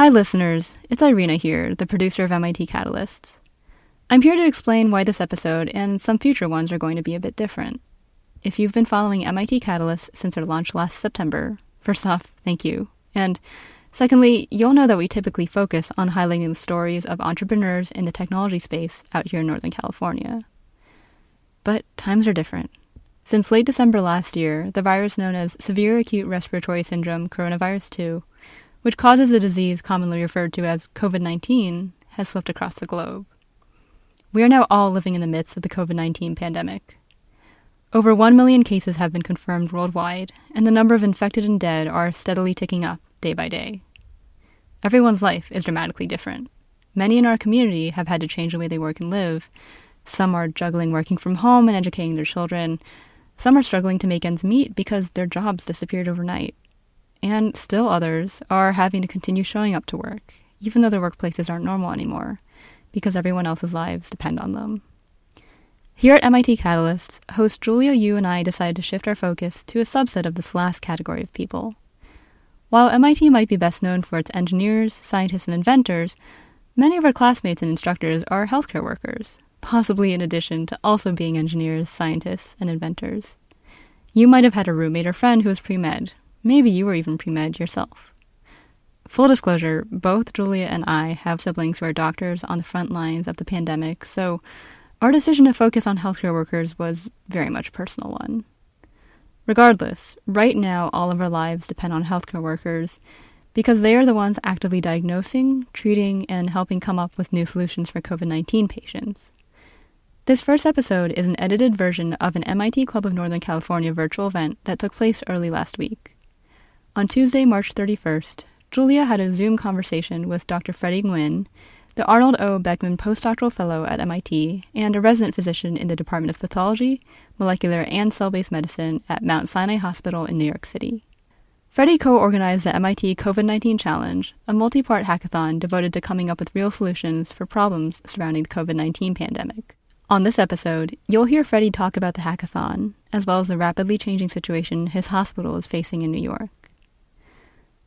Hi, listeners. It's Irina here, the producer of MIT Catalysts. I'm here to explain why this episode and some future ones are going to be a bit different. If you've been following MIT Catalysts since our launch last September, first off, thank you. And secondly, you'll know that we typically focus on highlighting the stories of entrepreneurs in the technology space out here in Northern California. But times are different. Since late December last year, the virus known as severe acute respiratory syndrome coronavirus 2, which causes a disease commonly referred to as COVID 19, has swept across the globe. We are now all living in the midst of the COVID 19 pandemic. Over 1 million cases have been confirmed worldwide, and the number of infected and dead are steadily ticking up day by day. Everyone's life is dramatically different. Many in our community have had to change the way they work and live. Some are juggling working from home and educating their children, some are struggling to make ends meet because their jobs disappeared overnight. And still others are having to continue showing up to work, even though their workplaces aren't normal anymore, because everyone else's lives depend on them. Here at MIT Catalysts, host Julia Yoo and I decided to shift our focus to a subset of this last category of people. While MIT might be best known for its engineers, scientists, and inventors, many of our classmates and instructors are healthcare workers, possibly in addition to also being engineers, scientists, and inventors. You might have had a roommate or friend who was pre med. Maybe you were even pre med yourself. Full disclosure, both Julia and I have siblings who are doctors on the front lines of the pandemic, so our decision to focus on healthcare workers was very much a personal one. Regardless, right now all of our lives depend on healthcare workers because they are the ones actively diagnosing, treating, and helping come up with new solutions for COVID 19 patients. This first episode is an edited version of an MIT Club of Northern California virtual event that took place early last week. On Tuesday, March 31st, Julia had a Zoom conversation with Dr. Freddy Nguyen, the Arnold O. Beckman Postdoctoral Fellow at MIT and a resident physician in the Department of Pathology, Molecular, and Cell Based Medicine at Mount Sinai Hospital in New York City. Freddy co organized the MIT COVID 19 Challenge, a multi part hackathon devoted to coming up with real solutions for problems surrounding the COVID 19 pandemic. On this episode, you'll hear Freddy talk about the hackathon, as well as the rapidly changing situation his hospital is facing in New York.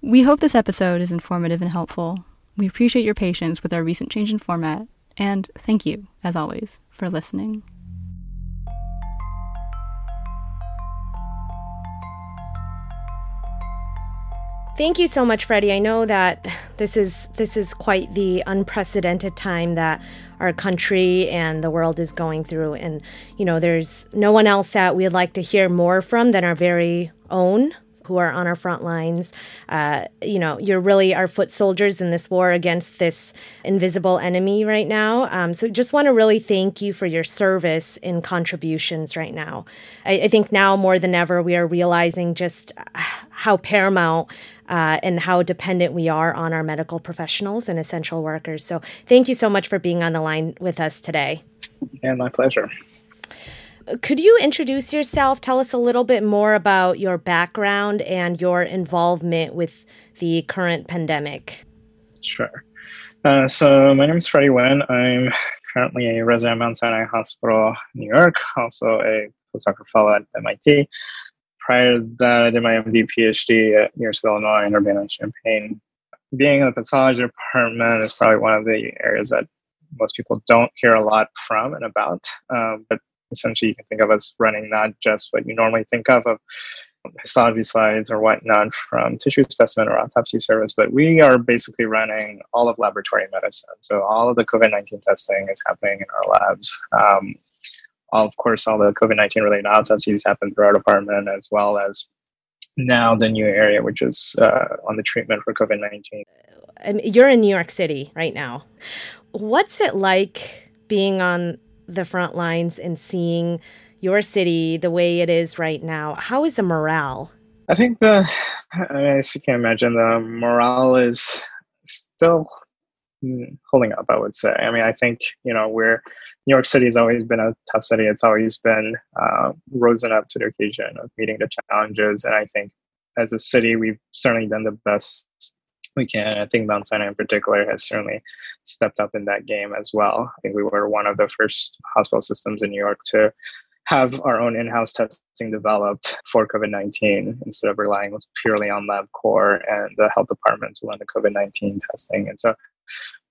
We hope this episode is informative and helpful. We appreciate your patience with our recent change in format, and thank you, as always, for listening. Thank you so much, Freddy. I know that this is this is quite the unprecedented time that our country and the world is going through, and you know, there's no one else that we'd like to hear more from than our very own who are on our front lines. Uh, you know, you're really our foot soldiers in this war against this invisible enemy right now. Um, so just want to really thank you for your service and contributions right now. I, I think now more than ever, we are realizing just how paramount uh, and how dependent we are on our medical professionals and essential workers. So thank you so much for being on the line with us today. Yeah, my pleasure. Could you introduce yourself? Tell us a little bit more about your background and your involvement with the current pandemic. Sure. Uh, so, my name is Freddy Nguyen. I'm currently a resident at Mount Sinai Hospital, New York, also a postdoctoral fellow at MIT. Prior to that, I did my MD PhD at University of Illinois in Urbana-Champaign. Being in the pathology department is probably one of the areas that most people don't hear a lot from and about. Um, but essentially you can think of as running not just what you normally think of of histology slides or whatnot from tissue specimen or autopsy service, but we are basically running all of laboratory medicine. So all of the COVID 19 testing is happening in our labs. Um, all, of course, all the COVID 19 related autopsies happen through our department, as well as now the new area, which is uh, on the treatment for COVID 19. And You're in New York City right now. What's it like being on the front lines and seeing your city the way it is right now, how is the morale? I think the, I mean, as you can imagine, the morale is still holding up, I would say. I mean, I think, you know, we're, New York City has always been a tough city. It's always been uh, risen up to the occasion of meeting the challenges. And I think as a city, we've certainly done the best we can. I think Mount Sinai in particular has certainly stepped up in that game as well. I think we were one of the first hospital systems in New York to have our own in-house testing developed for COVID-19 instead of relying purely on LabCorp and the health department to run the COVID-19 testing. And so,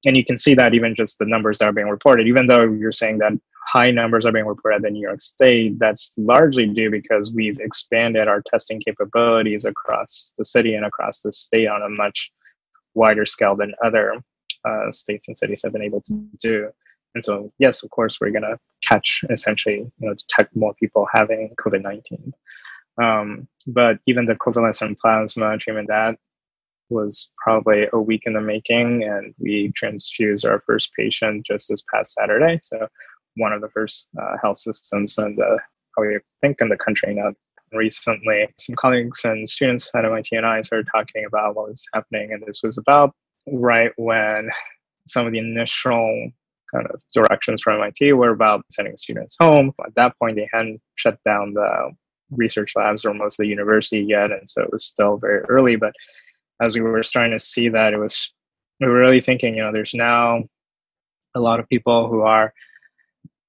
and you can see that even just the numbers that are being reported, even though you're saying that high numbers are being reported in New York State, that's largely due because we've expanded our testing capabilities across the city and across the state on a much wider scale than other uh, states and cities have been able to do. And so, yes, of course, we're going to catch essentially, you know, detect more people having COVID 19. Um, but even the convalescent plasma treatment, that was probably a week in the making. And we transfused our first patient just this past Saturday. So, one of the first uh, health systems and probably I think in the country now. Recently, some colleagues and students at MIT and I started talking about what was happening, and this was about right when some of the initial kind of directions from MIT were about sending students home. At that point, they hadn't shut down the research labs or most of the university yet, and so it was still very early. But as we were starting to see that, it was we were really thinking, you know, there's now a lot of people who are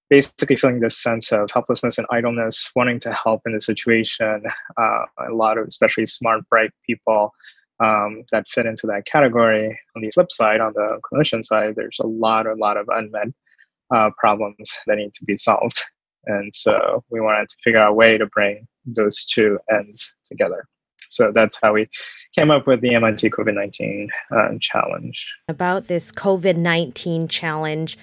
basically feeling this sense of helplessness and idleness, wanting to help in the situation. Uh, a lot of, especially smart, bright people um, that fit into that category. On the flip side, on the clinician side, there's a lot, a lot of unmet uh, problems that need to be solved. And so we wanted to figure out a way to bring those two ends together. So that's how we came up with the MIT COVID 19 uh, challenge. About this COVID 19 challenge,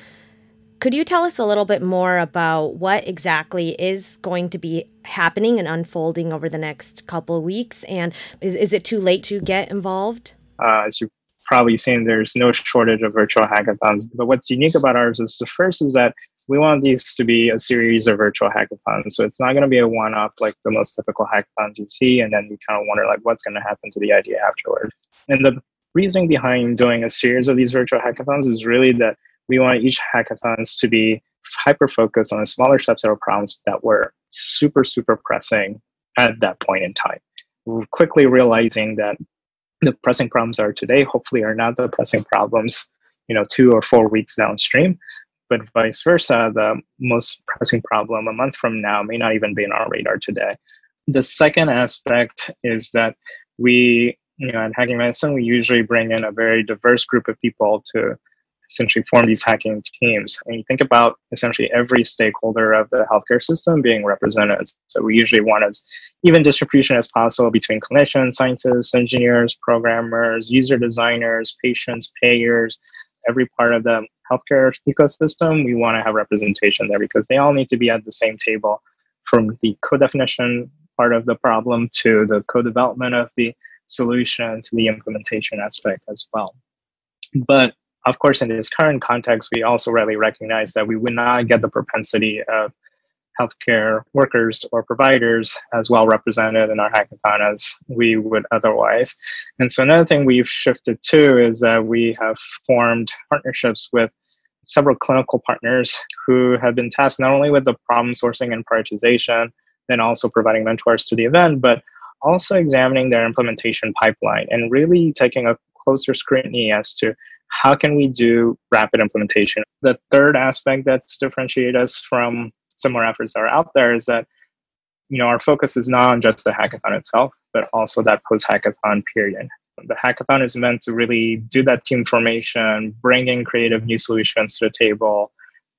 could you tell us a little bit more about what exactly is going to be happening and unfolding over the next couple of weeks? And is, is it too late to get involved? Uh, as you've probably seen, there's no shortage of virtual hackathons. But what's unique about ours is the first is that we want these to be a series of virtual hackathons. So it's not going to be a one off like the most typical hackathons you see. And then you kind of wonder, like, what's going to happen to the idea afterward. And the reasoning behind doing a series of these virtual hackathons is really that we want each hackathons to be hyper focused on a smaller subset of problems that were super, super pressing at that point in time. We're quickly realizing that the pressing problems are today hopefully are not the pressing problems, you know, two or four weeks downstream. But vice versa, the most pressing problem a month from now may not even be in our radar today. The second aspect is that we, you know, in hacking medicine, we usually bring in a very diverse group of people to essentially form these hacking teams. And you think about essentially every stakeholder of the healthcare system being represented. So we usually want as even distribution as possible between clinicians, scientists, engineers, programmers, user designers, patients, payers, every part of the healthcare ecosystem. We want to have representation there because they all need to be at the same table from the co-definition part of the problem to the co-development of the solution to the implementation aspect as well. But of course, in this current context, we also really recognize that we would not get the propensity of healthcare workers or providers as well represented in our hackathon as we would otherwise. And so another thing we've shifted to is that we have formed partnerships with several clinical partners who have been tasked not only with the problem sourcing and prioritization, then also providing mentors to the event, but also examining their implementation pipeline and really taking a closer scrutiny as to how can we do rapid implementation? The third aspect that's differentiate us from similar efforts that are out there is that you know our focus is not on just the hackathon itself, but also that post hackathon period. The hackathon is meant to really do that team formation, bring in creative new solutions to the table,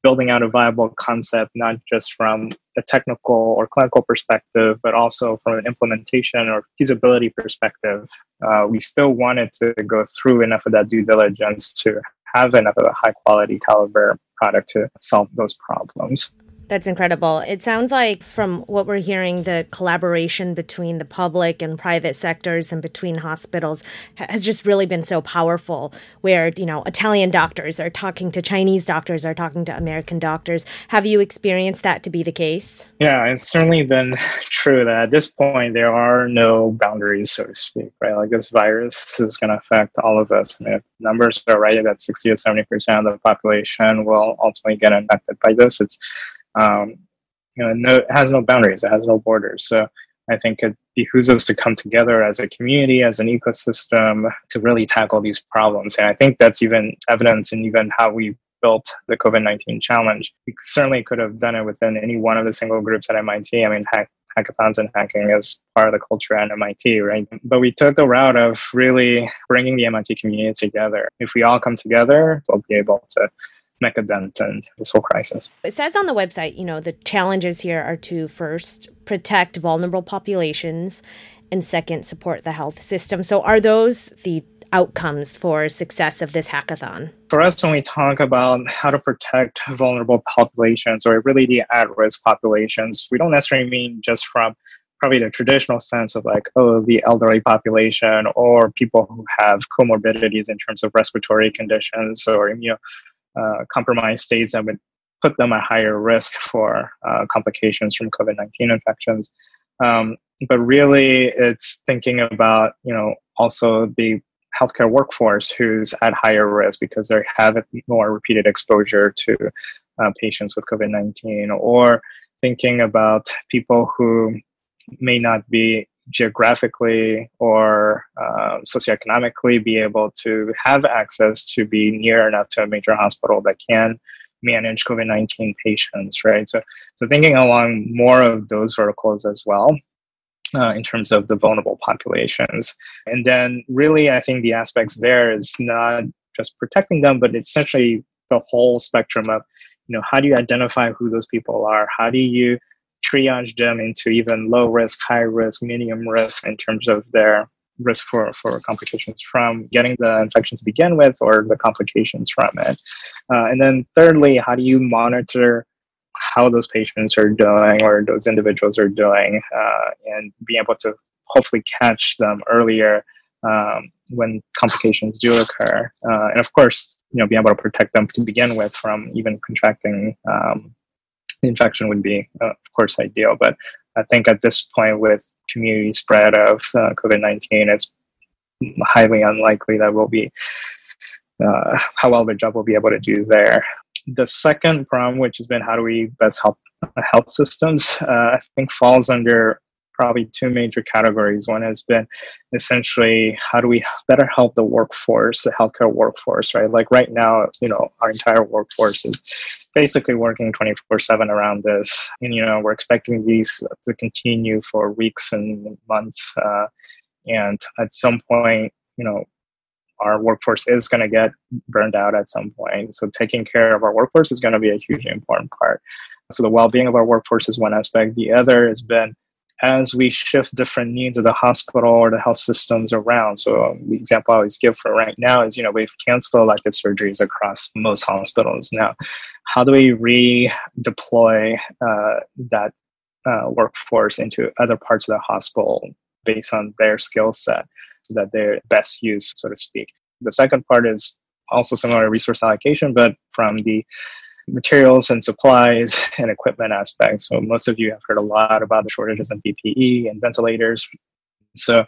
building out a viable concept, not just from a technical or clinical perspective, but also from an implementation or feasibility perspective. Uh, we still wanted to go through enough of that due diligence to have enough of a high quality caliber product to solve those problems. That's incredible. It sounds like, from what we're hearing, the collaboration between the public and private sectors and between hospitals has just really been so powerful. Where, you know, Italian doctors are talking to Chinese doctors, are talking to American doctors. Have you experienced that to be the case? Yeah, it's certainly been true that at this point, there are no boundaries, so to speak, right? Like this virus is going to affect all of us. Mean, if numbers are right that 60 or 70% of the population will ultimately get infected by this, it's um, you know, no, it has no boundaries, it has no borders. So I think it behooves us to come together as a community, as an ecosystem, to really tackle these problems. And I think that's even evidence in even how we built the COVID 19 challenge. We certainly could have done it within any one of the single groups at MIT. I mean, hack, hackathons and hacking is part of the culture at MIT, right? But we took the route of really bringing the MIT community together. If we all come together, we'll be able to make a dent in this whole crisis. It says on the website, you know, the challenges here are to first protect vulnerable populations and second support the health system. So are those the outcomes for success of this hackathon? For us, when we talk about how to protect vulnerable populations or really the at risk populations, we don't necessarily mean just from probably the traditional sense of like, oh, the elderly population or people who have comorbidities in terms of respiratory conditions or you know, uh, compromised states that would put them at higher risk for uh, complications from COVID 19 infections. Um, but really, it's thinking about, you know, also the healthcare workforce who's at higher risk because they have more repeated exposure to uh, patients with COVID 19, or thinking about people who may not be geographically or uh, socioeconomically be able to have access to be near enough to a major hospital that can manage COVID 19 patients, right? So, so thinking along more of those verticals as well uh, in terms of the vulnerable populations. And then, really, I think the aspects there is not just protecting them, but essentially the whole spectrum of, you know, how do you identify who those people are? How do you triage them into even low risk, high risk, medium risk in terms of their risk for, for complications from getting the infection to begin with or the complications from it. Uh, and then thirdly, how do you monitor how those patients are doing or those individuals are doing uh, and be able to hopefully catch them earlier um, when complications do occur. Uh, and of course, you know, being able to protect them to begin with from even contracting um, the infection would be, uh, of course, ideal. But I think at this point, with community spread of uh, COVID 19, it's highly unlikely that we'll be, uh, how well the job will be able to do there the second problem, which has been how do we best help health systems, uh, I think falls under probably two major categories. One has been essentially how do we better help the workforce, the healthcare workforce, right? Like right now, you know, our entire workforce is basically working 24 7 around this. And, you know, we're expecting these to continue for weeks and months. Uh, and at some point, you know, our workforce is going to get burned out at some point. So taking care of our workforce is going to be a hugely important part. So the well-being of our workforce is one aspect. The other has been as we shift different needs of the hospital or the health systems around. So um, the example I always give for right now is, you know, we've canceled elective surgeries across most hospitals. Now, how do we redeploy uh, that uh, workforce into other parts of the hospital based on their skill set? so that they're best used, so to speak. The second part is also similar resource allocation, but from the materials and supplies and equipment aspect. So most of you have heard a lot about the shortages in PPE and ventilators. So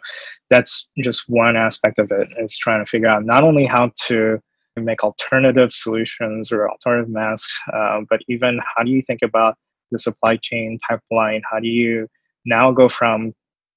that's just one aspect of it is trying to figure out not only how to make alternative solutions or alternative masks, uh, but even how do you think about the supply chain pipeline? How do you now go from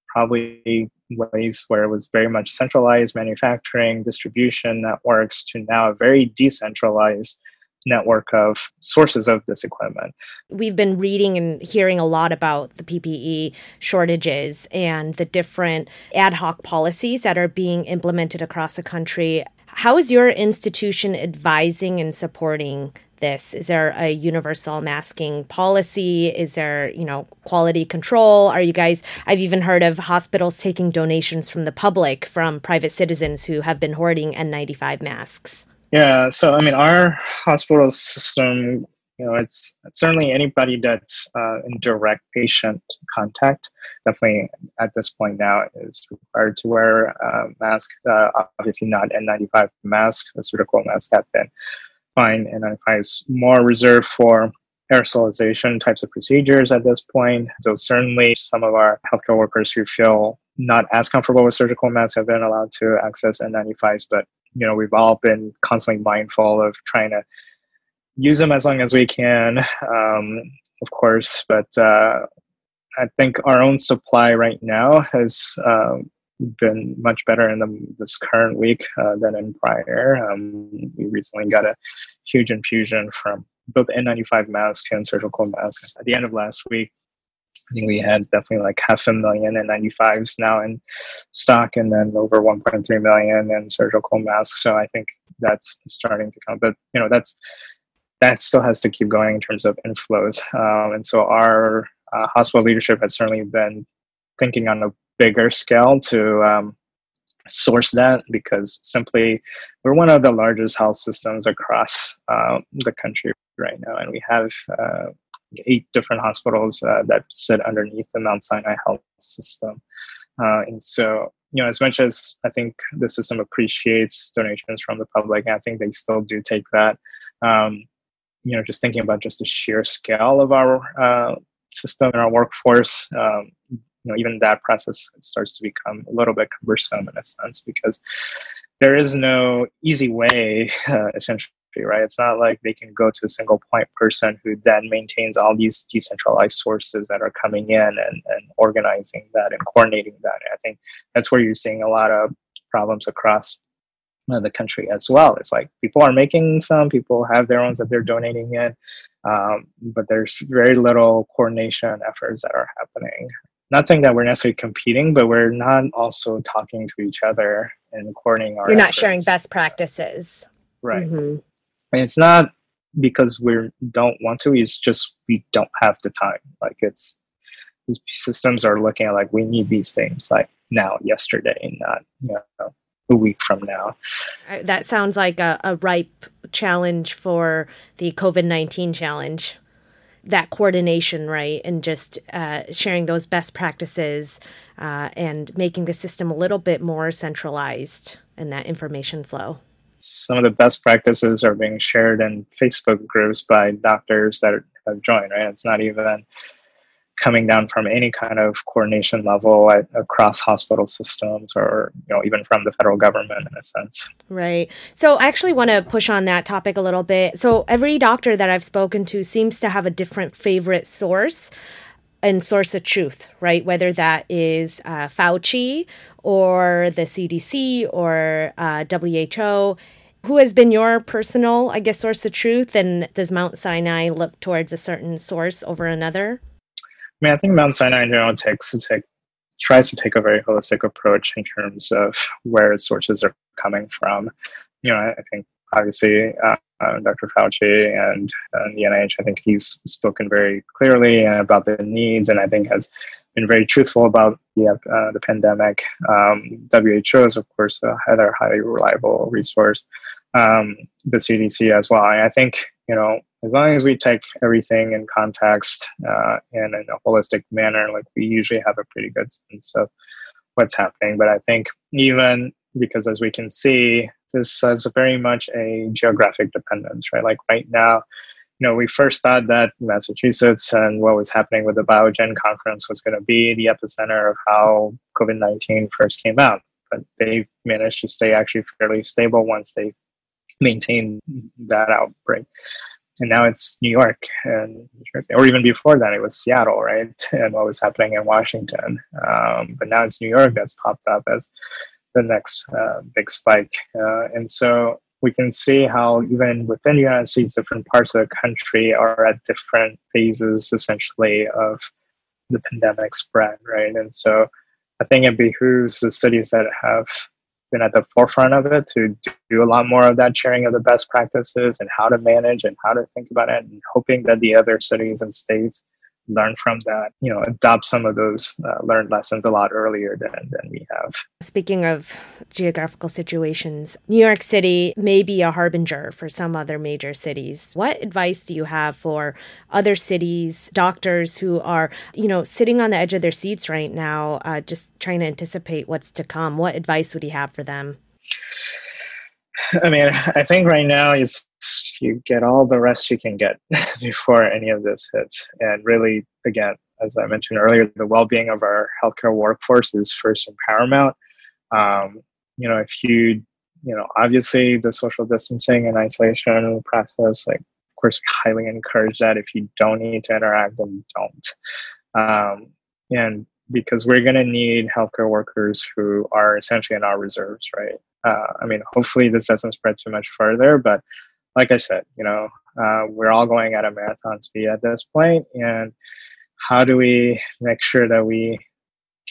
probably ways where it was very much centralized manufacturing, distribution networks to now a very decentralized network of sources of this equipment. We've been reading and hearing a lot about the PPE shortages and the different ad hoc policies that are being implemented across the country. How is your institution advising and supporting this? Is there a universal masking policy? Is there, you know, quality control? Are you guys, I've even heard of hospitals taking donations from the public, from private citizens who have been hoarding N95 masks. Yeah, so I mean, our hospital system, you know, it's, certainly anybody that's uh, in direct patient contact, definitely at this point now is required to wear a mask. Uh, obviously, not N95 mask, a surgical mask have been fine and I is more reserved for aerosolization types of procedures at this point. So certainly some of our healthcare workers who feel not as comfortable with surgical masks have been allowed to access N95s, but you know, we've all been constantly mindful of trying to use them as long as we can, um, of course. But uh, I think our own supply right now has uh, been much better in the, this current week uh, than in prior. Um, we recently got a huge infusion from both N95 masks and surgical masks. At the end of last week, I think we had definitely like half a million N95s now in stock, and then over 1.3 million in surgical masks. So I think that's starting to come. But you know, that's that still has to keep going in terms of inflows. Um, and so our uh, hospital leadership has certainly been thinking on a bigger scale to um, source that because simply we're one of the largest health systems across uh, the country right now, and we have uh, eight different hospitals uh, that sit underneath the Mount Sinai Health System. Uh, and so, you know, as much as I think the system appreciates donations from the public, I think they still do take that. Um, you know, just thinking about just the sheer scale of our uh, system and our workforce, um, you know, even that process starts to become a little bit cumbersome in a sense because there is no easy way, uh, essentially, right? It's not like they can go to a single point person who then maintains all these decentralized sources that are coming in and, and organizing that and coordinating that. And I think that's where you're seeing a lot of problems across uh, the country as well. It's like people are making some, people have their own that they're donating in, um, but there's very little coordination efforts that are happening. Not saying that we're necessarily competing, but we're not also talking to each other and coordinating our. You're not efforts. sharing best practices, right? Mm-hmm. And it's not because we don't want to; it's just we don't have the time. Like it's these systems are looking at like we need these things like now, yesterday, not you know a week from now. That sounds like a, a ripe challenge for the COVID 19 challenge. That coordination, right? And just uh, sharing those best practices uh, and making the system a little bit more centralized in that information flow. Some of the best practices are being shared in Facebook groups by doctors that have joined, right? It's not even coming down from any kind of coordination level at, across hospital systems or you know even from the federal government in a sense. Right. So i actually want to push on that topic a little bit. So every doctor that i've spoken to seems to have a different favorite source and source of truth right? Whether that is uh, fauci or the cdc or uh, who who has been your personal i guess source of truth? And does mount sinai look towards a certain source over another? I mean, I think Mount Sinai in general takes take tries to take a very holistic approach in terms of where its sources are coming from. You know, I, I think obviously uh, uh, Dr. Fauci and, the NIH, I think he's spoken very clearly about the needs, and I think has been very truthful about the uh, the pandemic. Um, WHO is, of course, another highly reliable resource. Um, the CDC as well. And I think you know as long as we take everything in context uh, and in a holistic manner, like we usually have a pretty good sense of what's happening. But I think even because as we can see, this is very much a geographic dependence, right? Like right now, you know, we first thought that Massachusetts and what was happening with the Biogen conference was going to be the epicenter of how COVID 19 first came out. But they managed to stay actually fairly stable once they maintained that outbreak and now it's New York and or even before that it was Seattle, right? And what was happening in Washington. Um, but now it's New York that's popped up as the next uh, big spike, uh, and so we can see how even within the United States, different parts of the country are at different phases, essentially, of the pandemic spread, right? And so I think it behooves the cities that have been at the forefront of it to do a lot more of that sharing of the best practices and how to manage and how to think about it and hoping that the other cities and states learn from that you know adopt some of those uh, learned lessons a lot earlier than, than we have. Speaking of geographical situations new york city may be a harbinger for some other major cities. What advice do you have for other cities doctors who are you know sitting on the edge of their seats right now uh, just trying to anticipate what's to come? What advice would you have for them I mean, I think right now is you get all the rest you can get before any of this hits. And really, again, as I mentioned earlier, the well-being of our healthcare workforce is first and paramount. Um, you know, if you, you know, obviously the social distancing and isolation process, like, of course, we highly encourage that. If you don't need to interact, then don't. Um, and because we're going to need healthcare workers who are essentially in our reserves, right? Uh, I mean, hopefully this doesn't spread too much further, but like I said, you know, uh, we're all going at a marathon speed at this point, and how do we make sure that we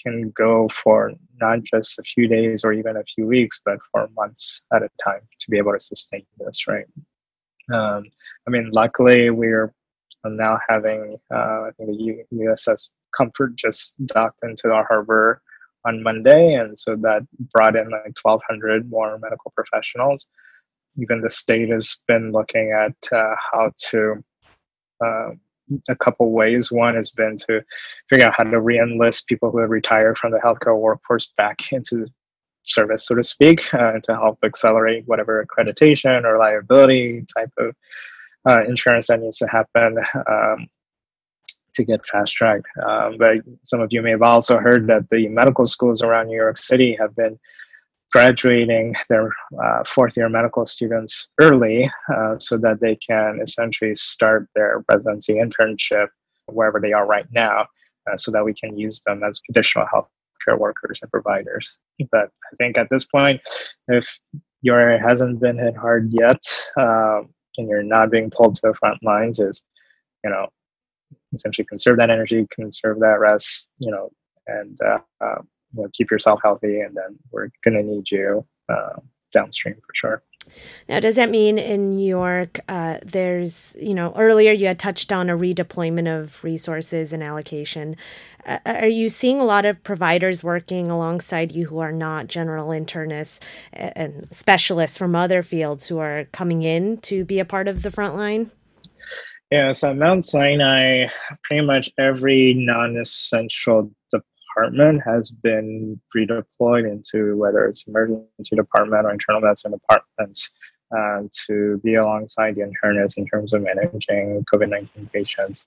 can go for not just a few days or even a few weeks, but for months at a time to be able to sustain this, right? Um, I mean, luckily we're now having, uh, I think the USS Comfort just docked into our harbor on Monday, and so that brought in like 1,200 more medical professionals. Even the state has been looking at uh, how to uh, a couple ways. One has been to figure out how to re-enlist people who have retired from the healthcare workforce back into service, so to speak, uh, to help accelerate whatever accreditation or liability type of uh, insurance that needs to happen um, to get fast tracked. Um, but some of you may have also heard that the medical schools around New York City have been graduating their uh, fourth year medical students early uh, so that they can essentially start their residency internship wherever they are right now uh, so that we can use them as additional healthcare workers and providers. But I think at this point, if your area hasn't been hit hard yet um, and you're not being pulled to the front lines, is you know essentially conserve that energy, conserve that rest, you know, and uh, uh, you know, keep yourself healthy, and then we're going to need you uh, downstream for sure. Now, does that mean in New York, uh, there's, you know, earlier you had touched on a redeployment of resources and allocation. Uh, are you seeing a lot of providers working alongside you who are not general internists and specialists from other fields who are coming in to be a part of the front line? Yeah, so at Mount Sinai, pretty much every non essential department has been redeployed into whether it's emergency department or internal medicine departments uh, to be alongside the internists in terms of managing COVID 19 patients.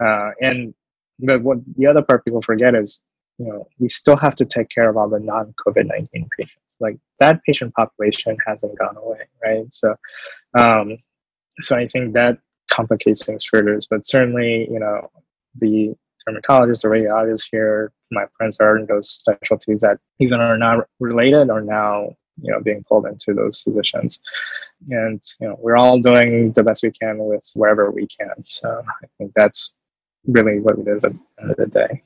Uh, and but what the other part people forget is, you know, we still have to take care of all the non COVID 19 patients. Like that patient population hasn't gone away, right? So, um, so I think that complicates things further. But certainly, you know, the dermatologists or radiologists here, my friends are in those specialties that even are not related are now you know being pulled into those positions. And you know we're all doing the best we can with wherever we can. So i think that's really what it is at the end of the day.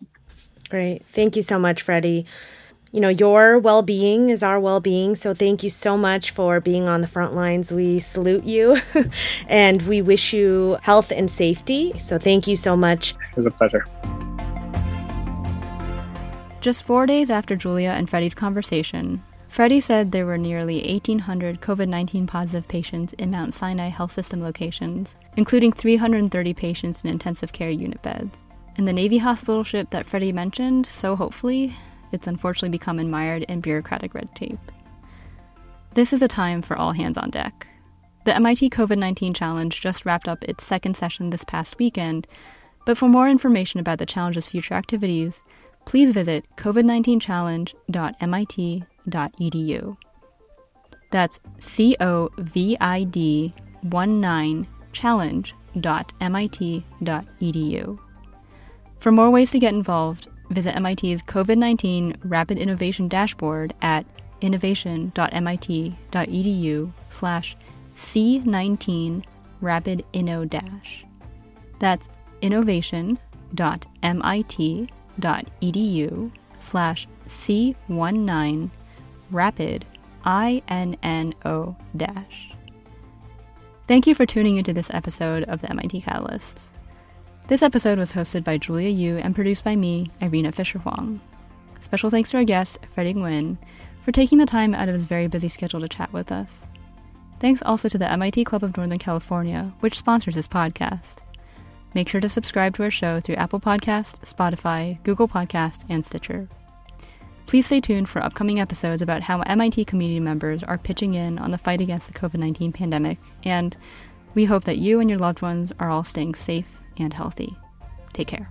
Great. Thank you so much freddy you know, your well being is our well being. So thank you so much for being on the front lines. We salute you and we wish you health and safety. So thank you so much. It was a pleasure. Just four days after Julia and Freddy's conversation, Freddy said there were nearly 1,800 COVID 19 positive patients in Mount Sinai Health System locations, including 330 patients in intensive care unit beds. And the Navy hospital ship that Freddy mentioned, so hopefully, it's unfortunately become admired in bureaucratic red tape. This is a time for all hands on deck. The MIT COVID 19 Challenge just wrapped up its second session this past weekend, but for more information about the challenge's future activities, please visit covid19challenge.mit.edu. That's C O V I D 19 challenge.mit.edu. For more ways to get involved, visit MIT's COVID 19 Rapid Innovation Dashboard at innovation.mit.edu slash C19 Rapid Inno Dash. That's innovation.mit.edu slash C19 Rapid INNO Dash. Thank you for tuning into this episode of the MIT Catalysts. This episode was hosted by Julia Yoo and produced by me, Irina Fisher Huang. Special thanks to our guest, Freddy Nguyen, for taking the time out of his very busy schedule to chat with us. Thanks also to the MIT Club of Northern California, which sponsors this podcast. Make sure to subscribe to our show through Apple Podcasts, Spotify, Google Podcasts, and Stitcher. Please stay tuned for upcoming episodes about how MIT community members are pitching in on the fight against the COVID 19 pandemic, and we hope that you and your loved ones are all staying safe and healthy. Take care.